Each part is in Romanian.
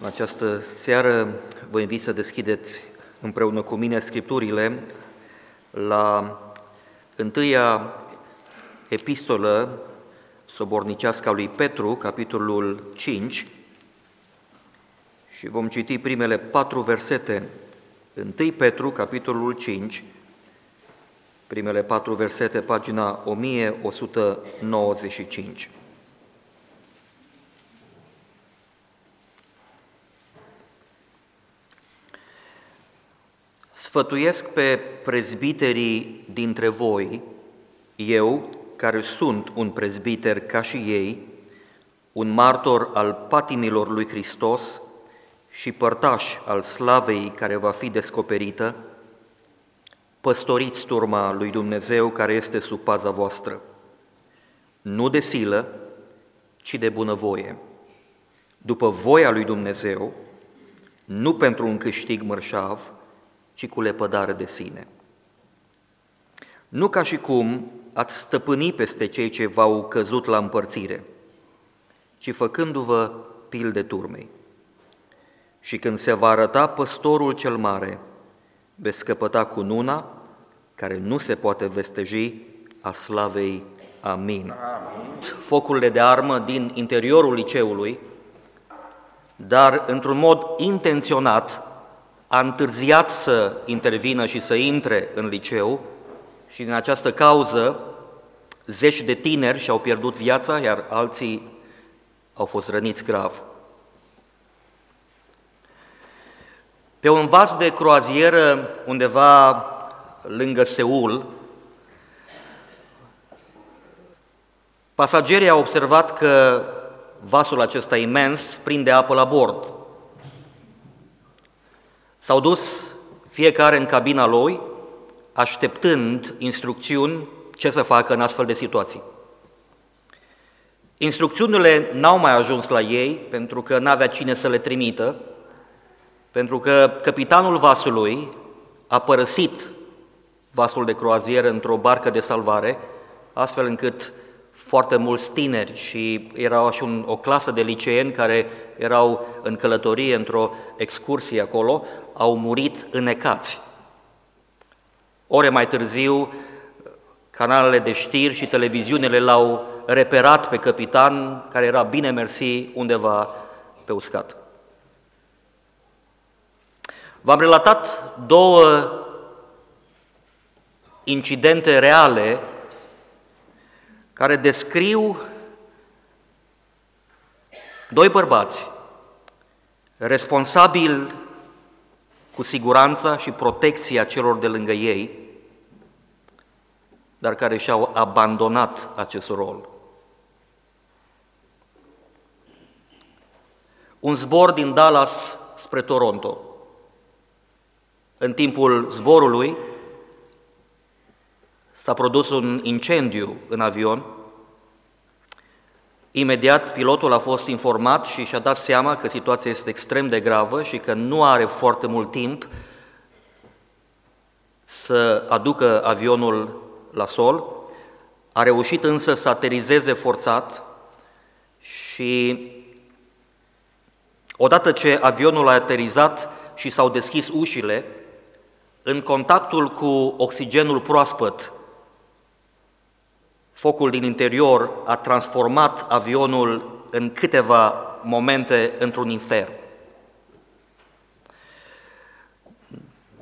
În această seară vă invit să deschideți împreună cu mine scripturile la întâia epistolă sobornicească a lui Petru, capitolul 5, și vom citi primele patru versete. 1 Petru, capitolul 5, primele patru versete, pagina 1195. Sfătuiesc pe prezbiterii dintre voi, eu, care sunt un prezbiter ca și ei, un martor al patimilor lui Hristos și părtaș al slavei care va fi descoperită, păstoriți turma lui Dumnezeu care este sub paza voastră, nu de silă, ci de bunăvoie, după voia lui Dumnezeu, nu pentru un câștig mărșav, ci cu lepădare de sine. Nu ca și cum ați stăpâni peste cei ce v-au căzut la împărțire, ci făcându-vă pilde turmei. Și când se va arăta păstorul cel mare, veți scăpăta cu nuna care nu se poate vesteji a slavei. Amin. Amin. Focurile de armă din interiorul liceului, dar într-un mod intenționat a întârziat să intervină și să intre în liceu și din această cauză zeci de tineri și-au pierdut viața, iar alții au fost răniți grav. Pe un vas de croazieră undeva lângă Seul, pasagerii au observat că vasul acesta imens prinde apă la bord. S-au dus fiecare în cabina lui, așteptând instrucțiuni ce să facă în astfel de situații. Instrucțiunile n-au mai ajuns la ei pentru că n-avea cine să le trimită, pentru că capitanul vasului a părăsit vasul de croazieră într-o barcă de salvare, astfel încât foarte mulți tineri și erau și un, o clasă de liceeni care erau în călătorie într-o excursie acolo, au murit înecați. Ore mai târziu, canalele de știri și televiziunile l-au reperat pe capitan, care era bine mersi undeva pe uscat. V-am relatat două incidente reale care descriu doi bărbați responsabili cu siguranța și protecția celor de lângă ei, dar care și-au abandonat acest rol. Un zbor din Dallas spre Toronto. În timpul zborului s-a produs un incendiu în avion. Imediat pilotul a fost informat și și-a dat seama că situația este extrem de gravă și că nu are foarte mult timp să aducă avionul la sol. A reușit însă să aterizeze forțat și odată ce avionul a aterizat și s-au deschis ușile, în contactul cu oxigenul proaspăt, focul din interior a transformat avionul în câteva momente într-un infern.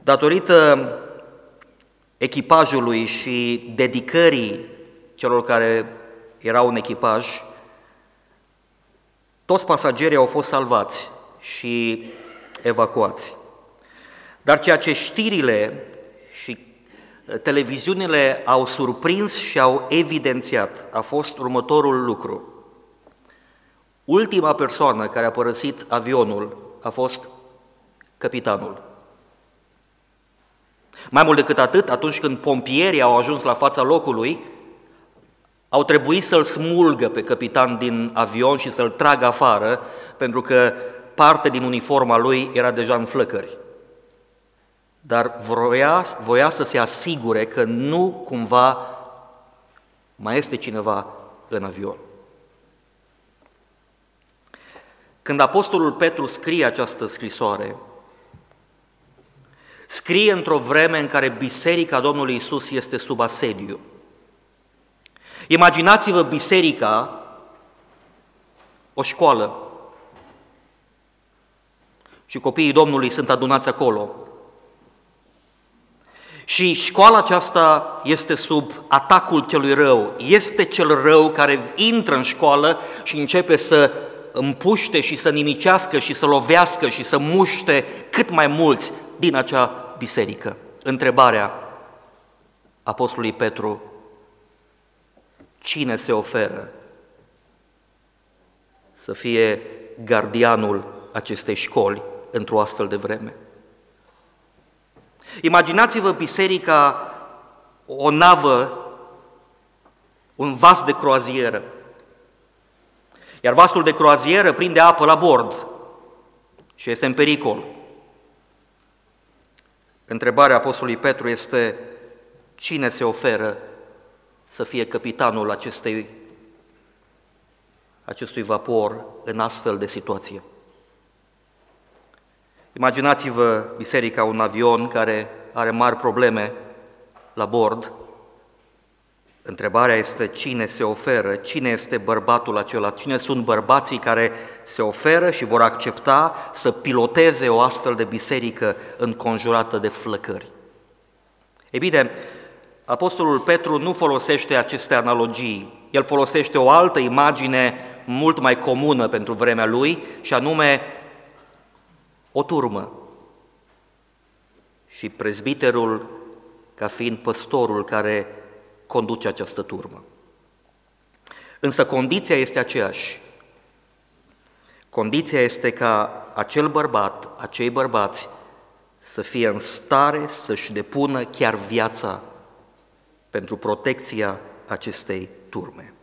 Datorită echipajului și dedicării celor care erau în echipaj, toți pasagerii au fost salvați și evacuați. Dar ceea ce știrile și uh, televiziunile au surprins și au evidențiat a fost următorul lucru. Ultima persoană care a părăsit avionul a fost capitanul. Mai mult decât atât, atunci când pompierii au ajuns la fața locului, au trebuit să-l smulgă pe capitan din avion și să-l tragă afară, pentru că parte din uniforma lui era deja în flăcări dar voia, voia să se asigure că nu cumva mai este cineva în avion. Când Apostolul Petru scrie această scrisoare, scrie într-o vreme în care Biserica Domnului Isus este sub asediu. Imaginați-vă biserica, o școală, și copiii Domnului sunt adunați acolo. Și școala aceasta este sub atacul celui rău. Este cel rău care intră în școală și începe să împuște și să nimicească și să lovească și să muște cât mai mulți din acea biserică. Întrebarea Apostolului Petru, cine se oferă să fie gardianul acestei școli într-o astfel de vreme? Imaginați-vă biserica, o navă, un vas de croazieră, iar vasul de croazieră prinde apă la bord și este în pericol. Întrebarea Apostolului Petru este cine se oferă să fie capitanul acestei, acestui vapor în astfel de situație. Imaginați-vă biserica un avion care are mari probleme la bord. Întrebarea este cine se oferă, cine este bărbatul acela, cine sunt bărbații care se oferă și vor accepta să piloteze o astfel de biserică înconjurată de flăcări. Ei bine, Apostolul Petru nu folosește aceste analogii, el folosește o altă imagine mult mai comună pentru vremea lui, și anume o turmă. Și prezbiterul ca fiind păstorul care conduce această turmă. Însă condiția este aceeași. Condiția este ca acel bărbat, acei bărbați, să fie în stare să-și depună chiar viața pentru protecția acestei turme.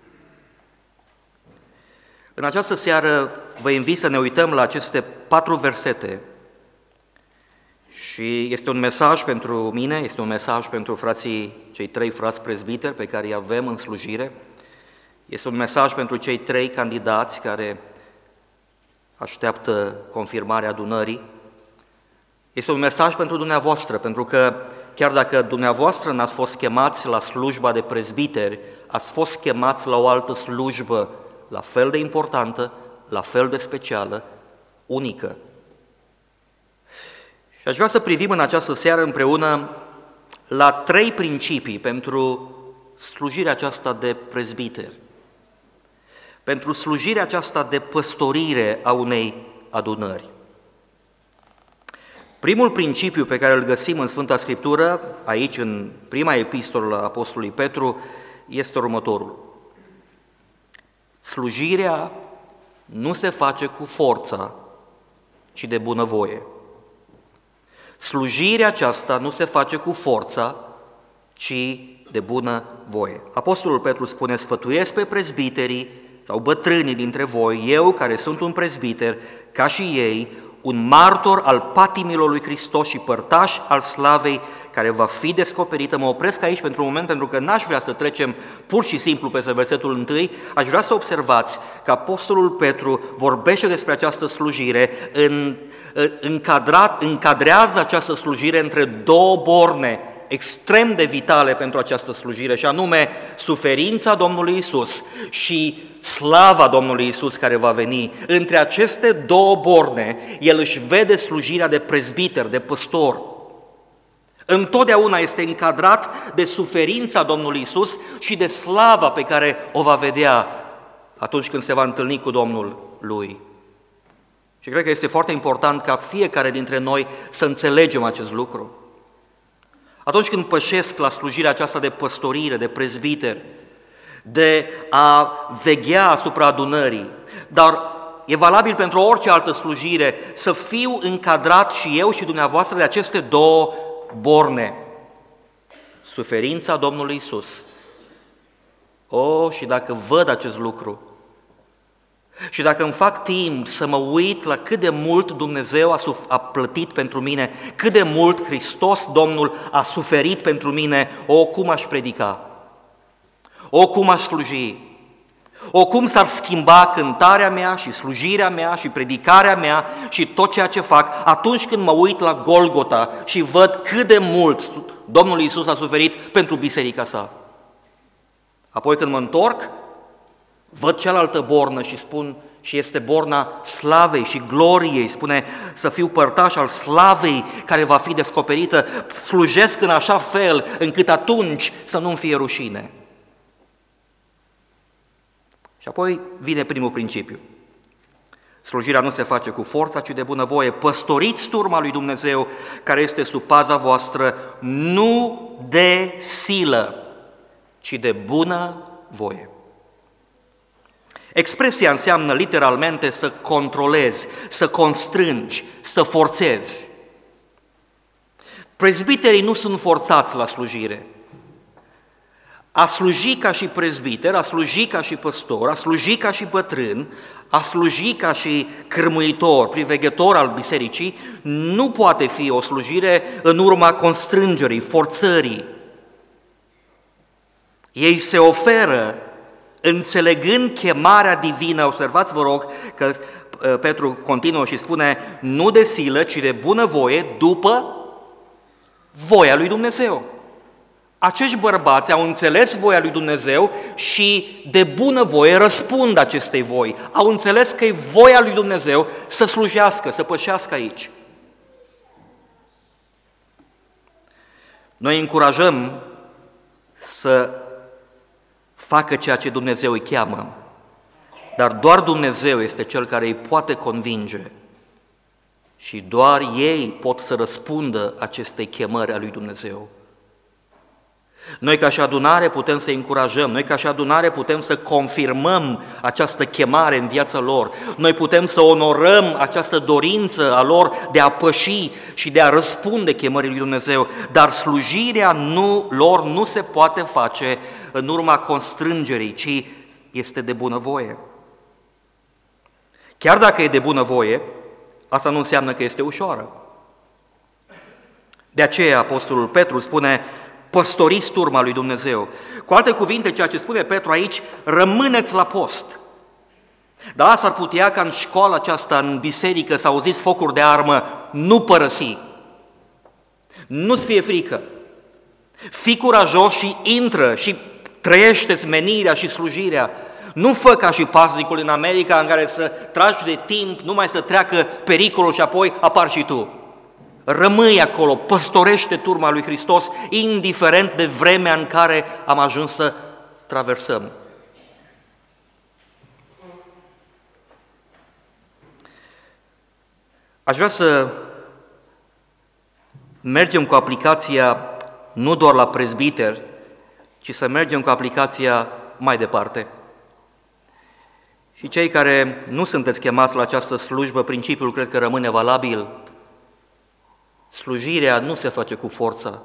În această seară vă invit să ne uităm la aceste patru versete. Și este un mesaj pentru mine, este un mesaj pentru frații, cei trei frați prezbiteri pe care îi avem în slujire, este un mesaj pentru cei trei candidați care așteaptă confirmarea adunării, este un mesaj pentru dumneavoastră, pentru că chiar dacă dumneavoastră n-ați fost chemați la slujba de prezbiteri, ați fost chemați la o altă slujbă la fel de importantă, la fel de specială, unică. Și aș vrea să privim în această seară împreună la trei principii pentru slujirea aceasta de prezbiter, pentru slujirea aceasta de păstorire a unei adunări. Primul principiu pe care îl găsim în Sfânta Scriptură, aici în prima epistolă a Apostolului Petru, este următorul. Slujirea nu se face cu forța, ci de bunăvoie. Slujirea aceasta nu se face cu forța, ci de bună voie. Apostolul Petru spune, sfătuiesc pe prezbiterii sau bătrânii dintre voi, eu care sunt un prezbiter, ca și ei, un martor al patimilor lui Hristos și părtaș al slavei care va fi descoperită. Mă opresc aici pentru un moment pentru că n-aș vrea să trecem pur și simplu peste versetul întâi. Aș vrea să observați că Apostolul Petru vorbește despre această slujire, în, încadrat, încadrează această slujire între două borne extrem de vitale pentru această slujire, și anume suferința Domnului Isus și slava Domnului Isus care va veni. Între aceste două borne, el își vede slujirea de prezbiter, de păstor. Întotdeauna este încadrat de suferința Domnului Isus și de slava pe care o va vedea atunci când se va întâlni cu Domnul lui. Și cred că este foarte important ca fiecare dintre noi să înțelegem acest lucru. Atunci când pășesc la slujirea aceasta de păstorire, de prezbiter, de a veghea asupra adunării, dar e valabil pentru orice altă slujire, să fiu încadrat și eu și dumneavoastră de aceste două borne. Suferința Domnului Isus. O, și dacă văd acest lucru, și dacă îmi fac timp să mă uit la cât de mult Dumnezeu a, suf- a plătit pentru mine, cât de mult Hristos Domnul a suferit pentru mine, o, cum aș predica, o, cum aș sluji, O cum s-ar schimba cântarea mea și slujirea mea și predicarea mea și tot ceea ce fac atunci când mă uit la Golgota și văd cât de mult Domnul Iisus a suferit pentru biserica sa. Apoi când mă întorc, văd cealaltă bornă și spun, și este borna slavei și gloriei, spune să fiu părtaș al slavei care va fi descoperită, slujesc în așa fel încât atunci să nu-mi fie rușine. Și apoi vine primul principiu. Slujirea nu se face cu forța, ci de bunăvoie. Păstoriți turma lui Dumnezeu care este sub paza voastră, nu de silă, ci de bună voie. Expresia înseamnă literalmente să controlezi, să constrângi, să forțezi. Prezbiterii nu sunt forțați la slujire. A sluji ca și prezbiter, a sluji ca și păstor, a sluji ca și bătrân, a sluji ca și cârmuitor, priveghetor al bisericii, nu poate fi o slujire în urma constrângerii, forțării. Ei se oferă înțelegând chemarea divină, observați vă rog că uh, Petru continuă și spune, nu de silă, ci de bunăvoie, după voia lui Dumnezeu. Acești bărbați au înțeles voia lui Dumnezeu și de bunăvoie răspund acestei voi. Au înțeles că e voia lui Dumnezeu să slujească, să pășească aici. Noi încurajăm să facă ceea ce Dumnezeu îi cheamă, dar doar Dumnezeu este Cel care îi poate convinge și doar ei pot să răspundă acestei chemări a lui Dumnezeu. Noi ca și adunare putem să încurajăm, noi ca și adunare putem să confirmăm această chemare în viața lor, noi putem să onorăm această dorință a lor de a păși și de a răspunde chemării lui Dumnezeu, dar slujirea nu, lor nu se poate face în urma constrângerii, ci este de bunăvoie. Chiar dacă e de bunăvoie, asta nu înseamnă că este ușoară. De aceea Apostolul Petru spune, păstoriți turma lui Dumnezeu. Cu alte cuvinte, ceea ce spune Petru aici, rămâneți la post. Da, s-ar putea ca în școala aceasta, în biserică, să auziți focuri de armă, nu părăsi. Nu-ți fie frică. Fii curajos și intră și trăiește menirea și slujirea. Nu fă ca și pasnicul în America în care să tragi de timp, numai să treacă pericolul și apoi apar și tu. Rămâi acolo, păstorește turma lui Hristos, indiferent de vremea în care am ajuns să traversăm. Aș vrea să mergem cu aplicația nu doar la prezbiter, ci să mergem cu aplicația mai departe. Și cei care nu sunteți chemați la această slujbă, principiul cred că rămâne valabil. Slujirea nu se face cu forța,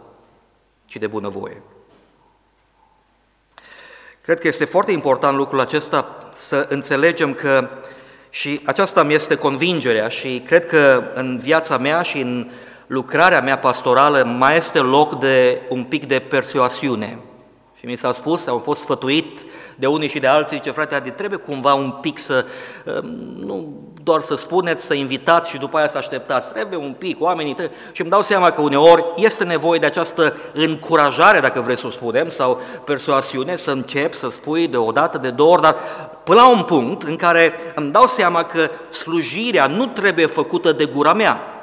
ci de bunăvoie. Cred că este foarte important lucrul acesta să înțelegem că și aceasta mi este convingerea și cred că în viața mea și în lucrarea mea pastorală mai este loc de un pic de persoasiune. Și mi s-a spus, am fost sfătuit de unii și de alții, ce frate, Adi, trebuie cumva un pic să, um, nu doar să spuneți, să invitați și după aia să așteptați, trebuie un pic, oamenii trebuie. Și îmi dau seama că uneori este nevoie de această încurajare, dacă vreți să o spunem, sau persoasiune, să încep să spui de o dată, de două ori, dar până la un punct în care îmi dau seama că slujirea nu trebuie făcută de gura mea,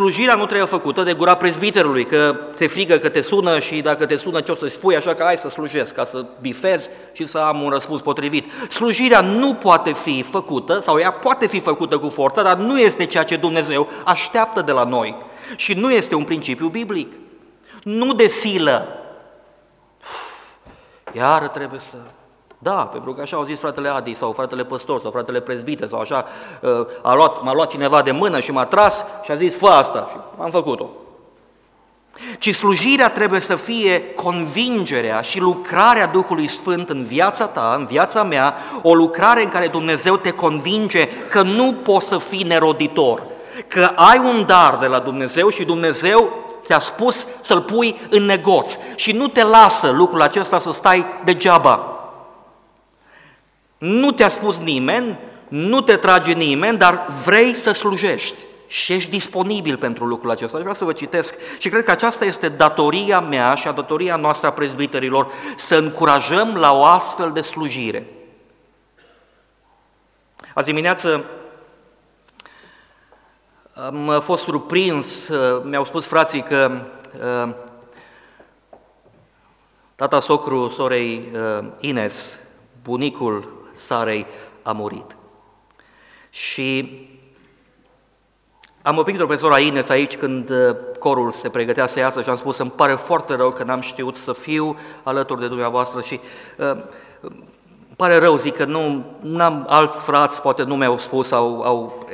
Slujirea nu trebuie făcută de gura prezbiterului, că te frigă că te sună și dacă te sună ce o să spui, așa că hai să slujesc, ca să bifez și să am un răspuns potrivit. Slujirea nu poate fi făcută, sau ea poate fi făcută cu forță, dar nu este ceea ce Dumnezeu așteaptă de la noi. Și nu este un principiu biblic. Nu de silă. Iar trebuie să da, pentru că așa au zis fratele Adi sau fratele păstor sau fratele prezbite sau așa, uh, a luat, m-a luat cineva de mână și m-a tras și a zis fă asta și am făcut-o. Ci slujirea trebuie să fie convingerea și lucrarea Duhului Sfânt în viața ta, în viața mea, o lucrare în care Dumnezeu te convinge că nu poți să fii neroditor, că ai un dar de la Dumnezeu și Dumnezeu ți-a spus să-l pui în negoț și nu te lasă lucrul acesta să stai degeaba Nu te-a spus nimeni, nu te trage nimeni, dar vrei să slujești și ești disponibil pentru lucrul acesta. Aș vrea să vă citesc și cred că aceasta este datoria mea și a datoria noastră a prezbiterilor, să încurajăm la o astfel de slujire. Azi dimineață am fost surprins, mi-au spus frații că uh, tata socru sorei uh, Ines, bunicul Sarei, a murit. Și am oprit-o pe sora Ines aici când uh, corul se pregătea să iasă și am spus îmi pare foarte rău că n-am știut să fiu alături de dumneavoastră și uh, îmi pare rău, zic că nu am alți frați, poate nu mi-au spus, au, au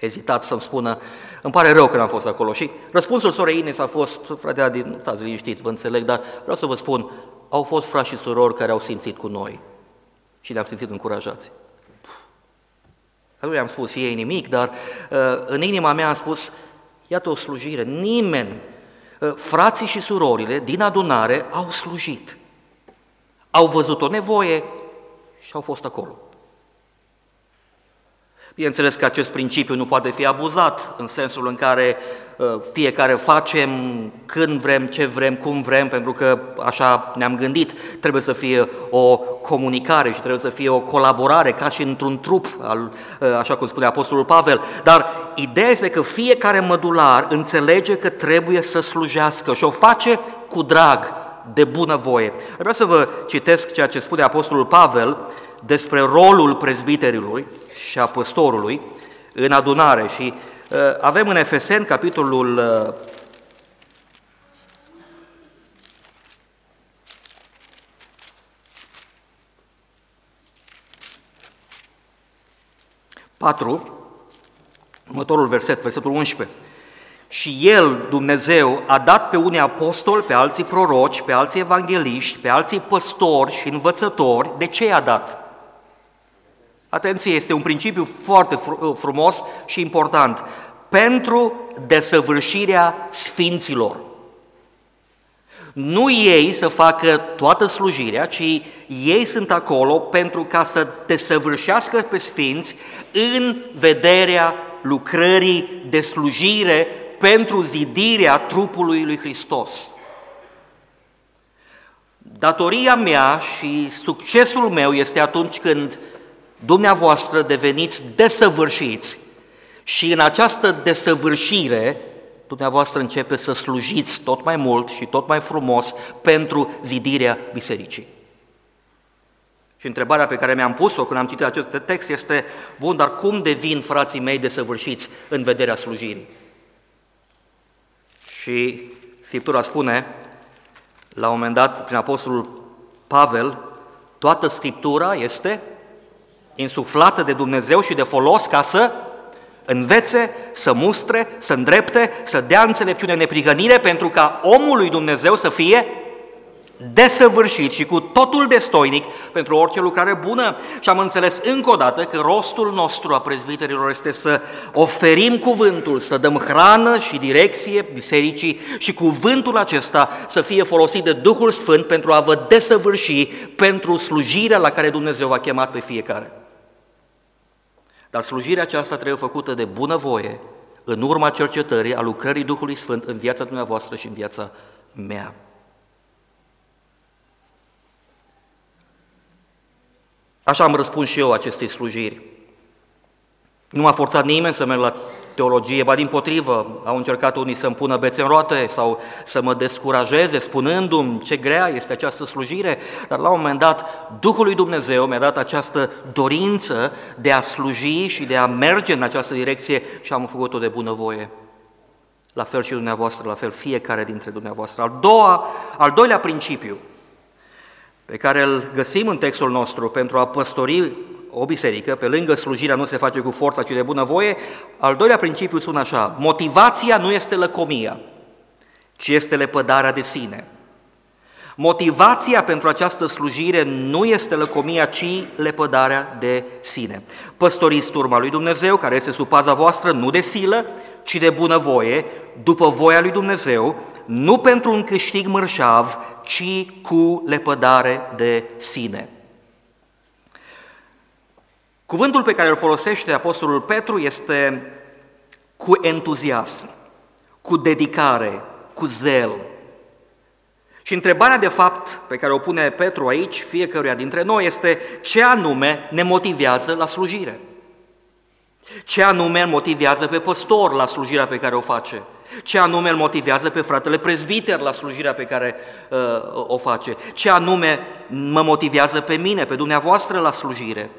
ezitat să-mi spună îmi pare rău că n-am fost acolo. Și răspunsul sorei Ines a fost, frate Adi, nu stați liniștiți, vă înțeleg, dar vreau să vă spun, au fost frați și surori care au simțit cu noi și ne-am simțit încurajați. Nu i-am spus ei nimic, dar uh, în inima mea am spus, iată o slujire, nimeni, uh, frații și surorile din adunare au slujit. Au văzut o nevoie și au fost acolo. Bineînțeles că acest principiu nu poate fi abuzat în sensul în care uh, fiecare facem când vrem, ce vrem, cum vrem, pentru că așa ne-am gândit. Trebuie să fie o comunicare și trebuie să fie o colaborare, ca și într-un trup, al, uh, așa cum spune Apostolul Pavel. Dar ideea este că fiecare mădular înțelege că trebuie să slujească și o face cu drag, de bunăvoie. Vreau să vă citesc ceea ce spune Apostolul Pavel despre rolul prezbiterilor și a păstorului în adunare și uh, avem în Efesen capitolul uh, patru, următorul verset, versetul 11. Și El, Dumnezeu, a dat pe unii apostoli, pe alții proroci, pe alții evangeliști, pe alții păstori și învățători. De ce i-a dat? Atenție, este un principiu foarte uh, frumos și important. Pentru desăvârșirea sfinților. Nu ei să facă toată slujirea, ci ei sunt acolo pentru ca să desăvârșească pe sfinți în vederea lucrării de slujire pentru zidirea trupului lui Hristos. Datoria mea și succesul meu este atunci când dumneavoastră deveniți desăvârșiți și în această desăvârșire dumneavoastră începe să slujiți tot mai mult și tot mai frumos pentru zidirea bisericii. Și întrebarea pe care mi-am pus-o când am citit acest text este, bun, dar cum devin frații mei desăvârșiți în vederea slujirii? Și Scriptura spune, la un moment dat, prin Apostolul Pavel, toată Scriptura este insuflată de Dumnezeu și de folos ca să învețe, să mustre, să îndrepte, să dea înțelepciune neprihănire pentru ca omul lui Dumnezeu să fie desăvârșit și cu totul destoinic pentru orice lucrare bună. Și am înțeles încă o dată că rostul nostru a prezbiterilor este să oferim cuvântul, să dăm hrană și direcție bisericii și cuvântul acesta să fie folosit de Duhul Sfânt pentru a vă desăvârși pentru slujirea la care Dumnezeu a chemat pe fiecare. Dar slujirea aceasta trebuie făcută de bunăvoie, în urma cercetării a lucrării Duhului Sfânt în viața dumneavoastră și în viața mea. Așa am răspuns și eu acestei slujiri. Nu m-a forțat nimeni să merg la teologie, ba din potrivă, au încercat unii să-mi pună bețe în roate sau să mă descurajeze, spunându-mi ce grea este această slujire, dar la un moment dat Duhul lui Dumnezeu mi-a dat această dorință de a sluji și de a merge în această direcție și am făcut-o de bunăvoie. La fel și dumneavoastră, la fel fiecare dintre dumneavoastră. Al, doua, al doilea principiu pe care îl găsim în textul nostru pentru a păstori o biserică, pe lângă slujirea nu se face cu forța, ci de bunăvoie, al doilea principiu sună așa, motivația nu este lăcomia, ci este lepădarea de sine. Motivația pentru această slujire nu este lăcomia, ci lepădarea de sine. Păstoriți turma lui Dumnezeu, care este sub paza voastră, nu de silă, ci de bunăvoie, după voia lui Dumnezeu, nu pentru un câștig mărșav, ci cu lepădare de sine. Cuvântul pe care îl folosește Apostolul Petru este cu entuziasm, cu dedicare, cu zel. Și întrebarea de fapt pe care o pune Petru aici, fiecăruia dintre noi, este ce anume ne motivează la slujire? Ce anume îl motivează pe păstor la slujirea pe care o face? Ce anume îl motivează pe fratele prezbiter la slujirea pe care uh, o face? Ce anume mă motivează pe mine, pe dumneavoastră la slujire?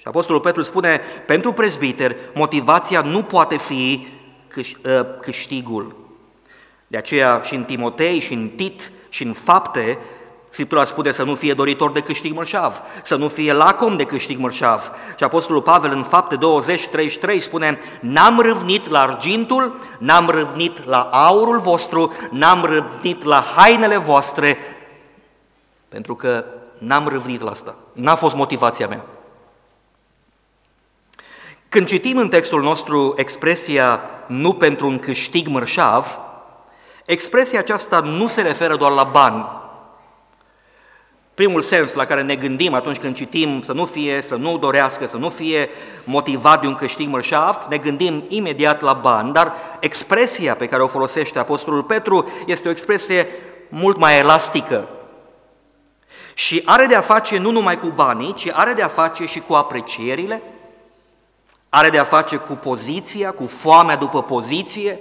Și Apostolul Petru spune, pentru prezbiter, motivația nu poate fi ă, câștigul. De aceea și în Timotei, și în Tit, și în fapte, Scriptura spune să nu fie doritor de câștig mărșav, să nu fie lacom de câștig mărșav. Și Apostolul Pavel în fapte 20-33 spune, n-am râvnit la argintul, n-am râvnit la aurul vostru, n-am râvnit la hainele voastre, pentru că n-am râvnit la asta. N-a fost motivația mea. Când citim în textul nostru expresia nu pentru un câștig mărșav, expresia aceasta nu se referă doar la bani. Primul sens la care ne gândim atunci când citim să nu fie, să nu dorească, să nu fie motivat de un câștig mărșav, ne gândim imediat la bani, dar expresia pe care o folosește Apostolul Petru este o expresie mult mai elastică. Și are de a face nu numai cu banii, ci are de a face și cu aprecierile, are de a face cu poziția, cu foamea după poziție,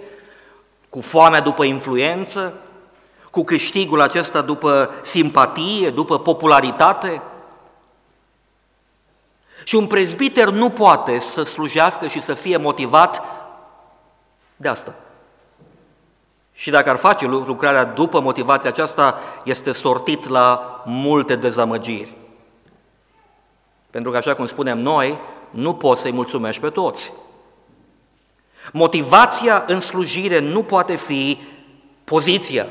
cu foamea după influență, cu câștigul acesta după simpatie, după popularitate. Și un prezbiter nu poate să slujească și să fie motivat de asta. Și dacă ar face lucrarea după motivația aceasta, este sortit la multe dezamăgiri. Pentru că, așa cum spunem noi, nu poți să-i mulțumești pe toți. Motivația în slujire nu poate fi poziția.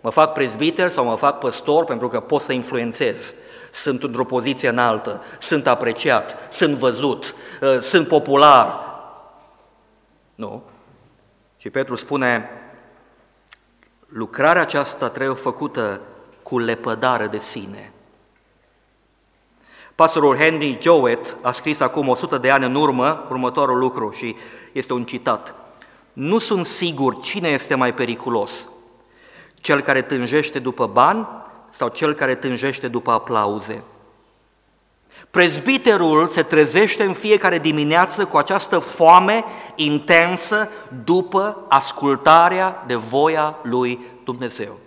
Mă fac prezbiter sau mă fac păstor pentru că pot să influențez. Sunt într-o poziție înaltă, sunt apreciat, sunt văzut, ă, sunt popular. Nu. Și Petru spune, lucrarea aceasta trebuie făcută cu lepădare de sine. Pastorul Henry Jowett a scris acum 100 de ani în urmă următorul lucru și este un citat. Nu sunt sigur cine este mai periculos, cel care tânjește după bani sau cel care tânjește după aplauze. Prezbiterul se trezește în fiecare dimineață cu această foame intensă după ascultarea de voia lui Dumnezeu.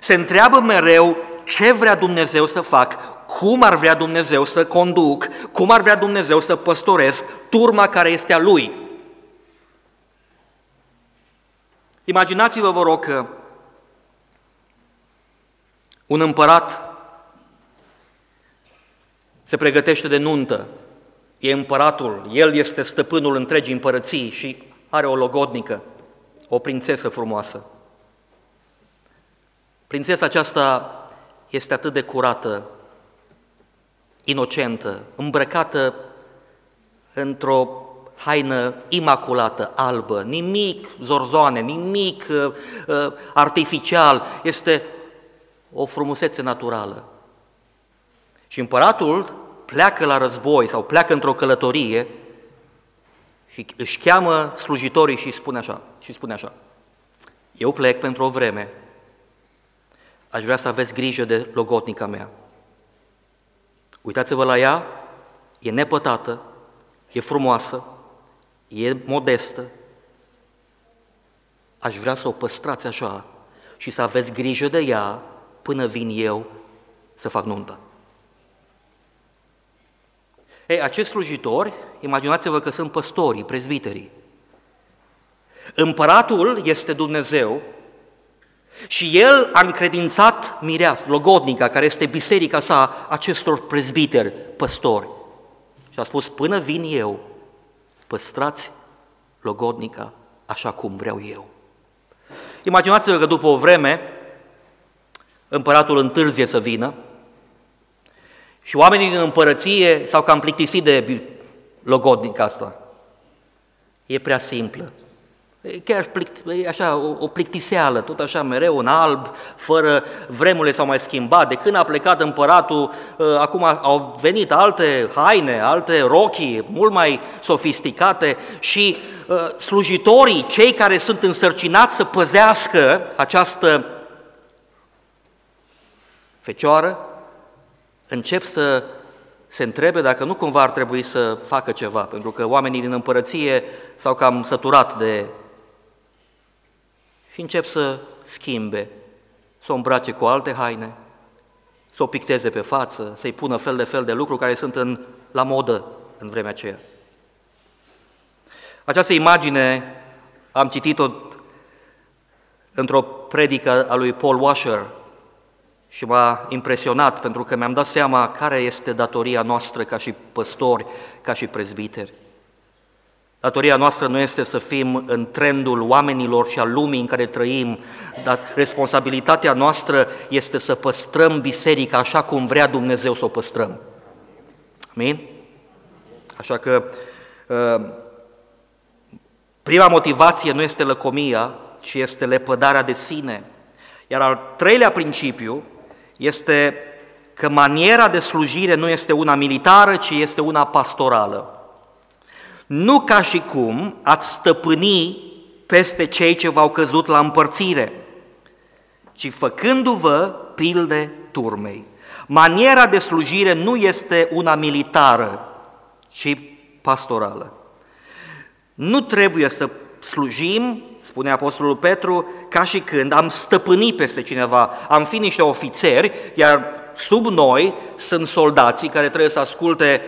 Se întreabă mereu ce vrea Dumnezeu să fac, cum ar vrea Dumnezeu să conduc, cum ar vrea Dumnezeu să păstoresc turma care este a Lui. Imaginați-vă, vă rog, că un împărat se pregătește de nuntă, e împăratul, el este stăpânul întregii împărății și are o logodnică, o prințesă frumoasă. Prințesa aceasta este atât de curată, inocentă, îmbrăcată într-o haină imaculată, albă, nimic zorzoane, nimic uh, uh, artificial, este o frumusețe naturală. Și împăratul pleacă la război sau pleacă într-o călătorie și își cheamă slujitorii și spune așa, și spune așa, eu plec pentru o vreme, aș vrea să aveți grijă de logotnica mea. Uitați-vă la ea, e nepătată, e frumoasă, e modestă. Aș vrea să o păstrați așa și să aveți grijă de ea până vin eu să fac nuntă. Ei, acești slujitori, imaginați-vă că sunt păstorii, prezbiterii. Împăratul este Dumnezeu și el a încredințat mireas, logodnica, care este biserica sa, acestor prezbiteri, păstori. Și a spus, până vin eu, păstrați logodnica așa cum vreau eu. Imaginați-vă că după o vreme, împăratul întârzie să vină și oamenii din împărăție s-au cam plictisit de logodnica asta. E prea simplă, E chiar e așa, o, o plictiseală, tot așa mereu în alb, fără vremurile s-au mai schimbat. De când a plecat împăratul, ă, acum au venit alte haine, alte rochii, mult mai sofisticate și ă, slujitorii, cei care sunt însărcinați să păzească această fecioară, încep să se întrebe dacă nu cumva ar trebui să facă ceva, pentru că oamenii din împărăție s-au cam săturat de... și încep să schimbe, să o îmbrace cu alte haine, să o picteze pe față, să-i pună fel de fel de lucruri care sunt în, la modă în vremea aceea. Această imagine am citit-o într-o predică a lui Paul Washer, și m-a impresionat pentru că mi-am dat seama care este datoria noastră ca și păstori, ca și prezbiteri. Datoria noastră nu este să fim în trendul oamenilor și al lumii în care trăim, dar responsabilitatea noastră este să păstrăm biserica așa cum vrea Dumnezeu să o păstrăm. Amin? Așa că uh, prima motivație nu este lăcomia, ci este lepădarea de sine. Iar al treilea principiu este că maniera de slujire nu este una militară, ci este una pastorală. Nu ca și cum ați stăpâni peste cei ce v-au căzut la împărțire, ci făcându-vă pilde turmei. Maniera de slujire nu este una militară, ci pastorală. Nu trebuie să slujim spune Apostolul Petru, ca și când am stăpânit peste cineva, am fi niște ofițeri, iar sub noi sunt soldații care trebuie să asculte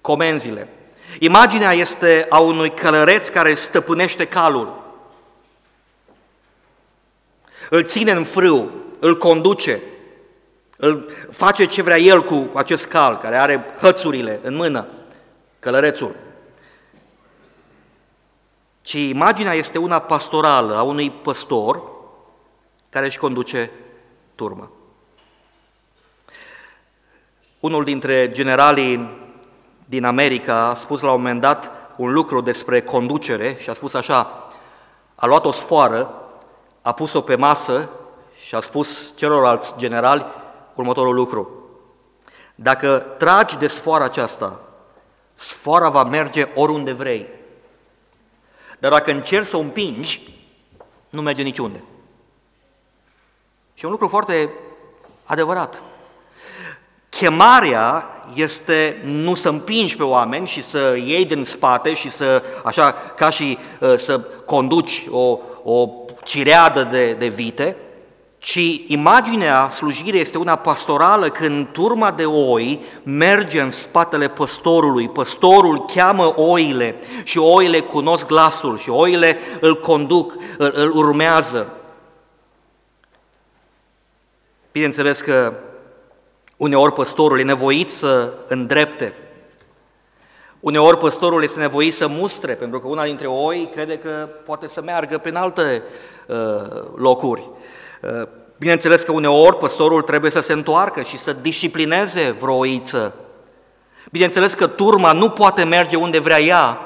comenzile. Imaginea este a unui călăreț care stăpânește calul. Îl ține în frâu, îl conduce, îl face ce vrea el cu acest cal, care are hățurile în mână, călărețul ci imaginea este una pastorală a unui păstor care își conduce turmă. Unul dintre generalii din America a spus la un moment dat un lucru despre conducere și a spus așa, a luat o sfoară, a pus-o pe masă și a spus celorlalți generali următorul lucru. Dacă tragi de sfoara aceasta, sfoara va merge oriunde vrei. Dar dacă încerci să o împingi, nu merge niciunde. Și e un lucru foarte adevărat. Chemarea este nu să împingi pe oameni și să iei din spate și să, așa, ca și uh, să conduci o, o cireadă de, de vite, ci imaginea slujirii este una pastorală când turma de oi merge în spatele păstorului, păstorul cheamă oile și oile cunosc glasul și oile îl conduc, îl, îl urmează. Bineînțeles că uneori păstorul e nevoit să îndrepte, uneori păstorul este nevoit să mustre, pentru că una dintre oi crede că poate să meargă prin alte uh, locuri. Uh, bineînțeles că uneori păstorul trebuie să se întoarcă și să disciplineze vreo oiță. Bineînțeles că turma nu poate merge unde vrea ea.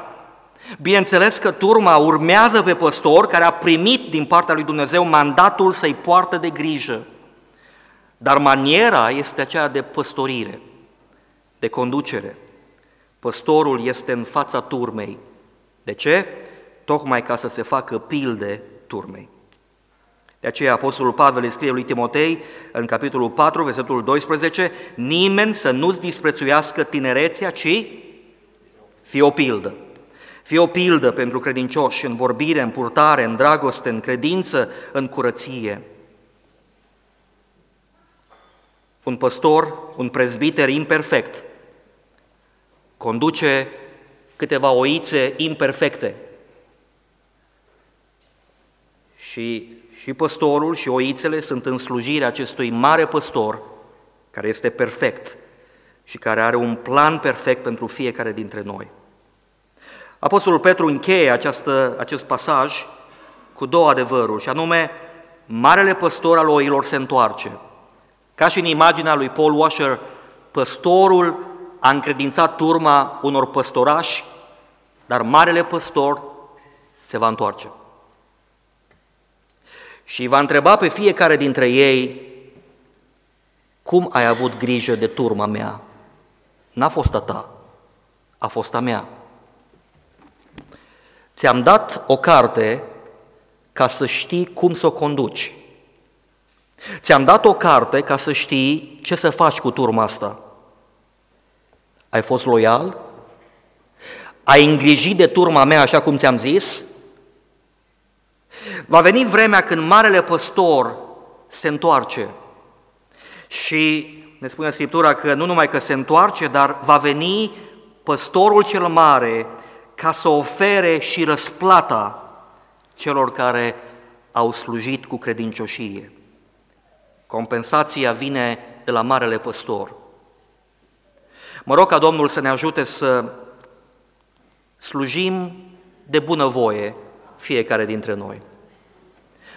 Bineînțeles că turma urmează pe păstor care a primit din partea lui Dumnezeu mandatul să-i poartă de grijă. Dar maniera este aceea de păstorire, de conducere. Păstorul este în fața turmei. De ce? Tocmai ca să se facă pilde turmei. De aceea Apostolul Pavel îi scrie lui Timotei în capitolul 4, versetul 12, nimeni să nu-ți disprețuiască tinerețea, ci fie o pildă. Fie o pildă pentru credincioși în vorbire, în purtare, în dragoste, în credință, în curăție. Un păstor, un prezbiter imperfect, conduce câteva oițe imperfecte și și păstorul și oițele sunt în slujirea acestui mare păstor care este perfect și care are un plan perfect pentru fiecare dintre noi. Apostolul Petru încheie această, acest pasaj cu două adevăruri, și anume, Marele păstor al oilor se întoarce. Ca și în imaginea lui Paul Washer, păstorul a încredințat turma unor păstorași, dar Marele păstor se va întoarce. și va întreba pe fiecare dintre ei cum ai avut grijă de turma mea. N-a fost a ta, a fost a mea. Ți-am dat o carte ca să știi cum să o conduci. Ți-am dat o carte ca să știi ce să faci cu turma asta. Ai fost loial? Ai îngrijit de turma mea așa cum ți-am zis? Va veni vremea când Marele Păstor se întoarce și ne spune Scriptura că nu numai că se întoarce, dar va veni Păstorul cel Mare ca să ofere și răsplata celor care au slujit cu credincioșie. Compensația vine de la Marele Păstor. Mă rog ca Domnul să ne ajute să slujim de bunăvoie fiecare dintre noi.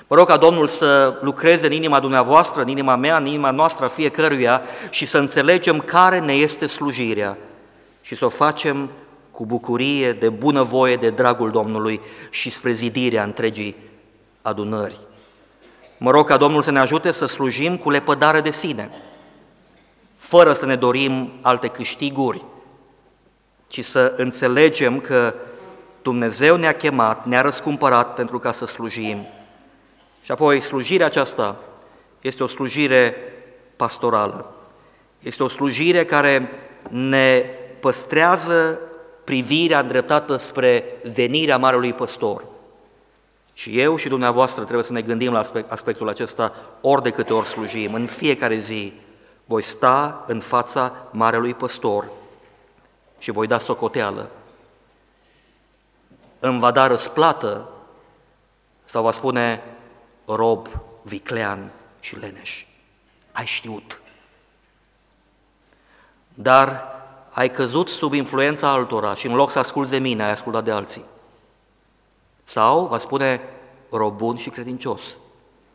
Mă rog ca Domnul să lucreze în inima dumneavoastră, în inima mea, în inima noastră, fiecăruia și să înțelegem care ne este slujirea și să o facem cu bucurie, de bunăvoie, de dragul Domnului și spre zidirea întregii adunări. Mă rog ca Domnul să ne ajute să slujim cu lepădare de sine, fără să ne dorim alte câștiguri, ci să înțelegem că Dumnezeu ne-a chemat, ne-a răscumpărat pentru ca să slujim. Și apoi slujirea aceasta este o slujire pastorală. Este o slujire care ne păstrează privirea îndreptată spre venirea Marelui Păstor. Și eu și dumneavoastră trebuie să ne gândim la aspectul acesta ori de câte ori slujim. În fiecare zi voi sta în fața Marelui Păstor și voi da socoteală. Îmi va da răsplată sau va spune rob viclean și leneș. Ai știut. Dar ai căzut sub influența altora și în loc să asculți de mine, ai ascultat de alții. Sau va spune, rob bun și credincios,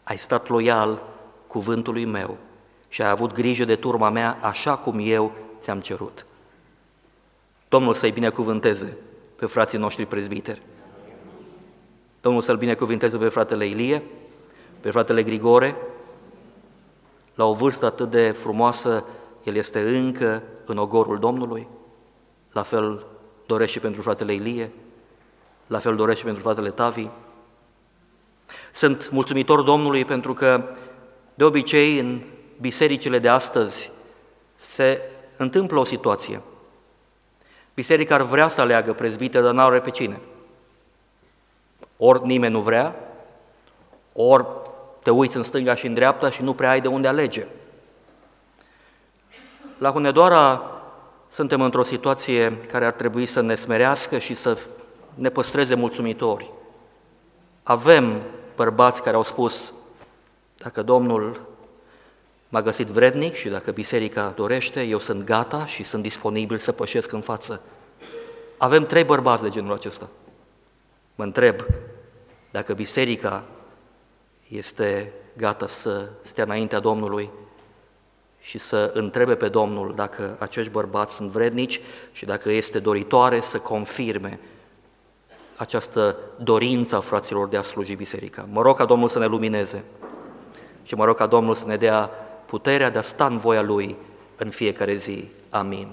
ai stat loial cuvântului meu și ai avut grijă de turma mea așa cum eu ți-am cerut. Domnul să-i binecuvânteze pe frații noștri prezbiteri. Domnul să-l binecuvânteze pe fratele Ilie, pe fratele Grigore. La o vârstă atât de frumoasă, el este încă în ogorul Domnului. La fel dorește și pentru fratele Ilie, la fel dorește și pentru fratele Tavi. Sunt mulțumitor Domnului pentru că, de obicei, în bisericile de astăzi se întâmplă o situație. Biserica ar vrea să aleagă prezbiter, dar n-are pe cine. Ori nimeni nu vrea, ori te uiți în stânga și în dreapta și nu prea ai de unde alege. La Hunedoara suntem într-o situație care ar trebui să ne smerească și să ne păstreze mulțumitori. Avem bărbați care au spus, dacă Domnul m-a găsit vrednic și dacă biserica dorește, eu sunt gata și sunt disponibil să pășesc în față. Avem trei bărbați de genul acesta. Mă întreb dacă biserica este gata să stea înaintea Domnului și să întrebe pe Domnul dacă acești bărbați sunt vrednici și dacă este doritoare să confirme această dorință a fraților de a sluji biserica. Mă rog ca Domnul să ne lumineze și mă rog ca Domnul să ne dea puterea de a sta în voia Lui în fiecare zi. Amin.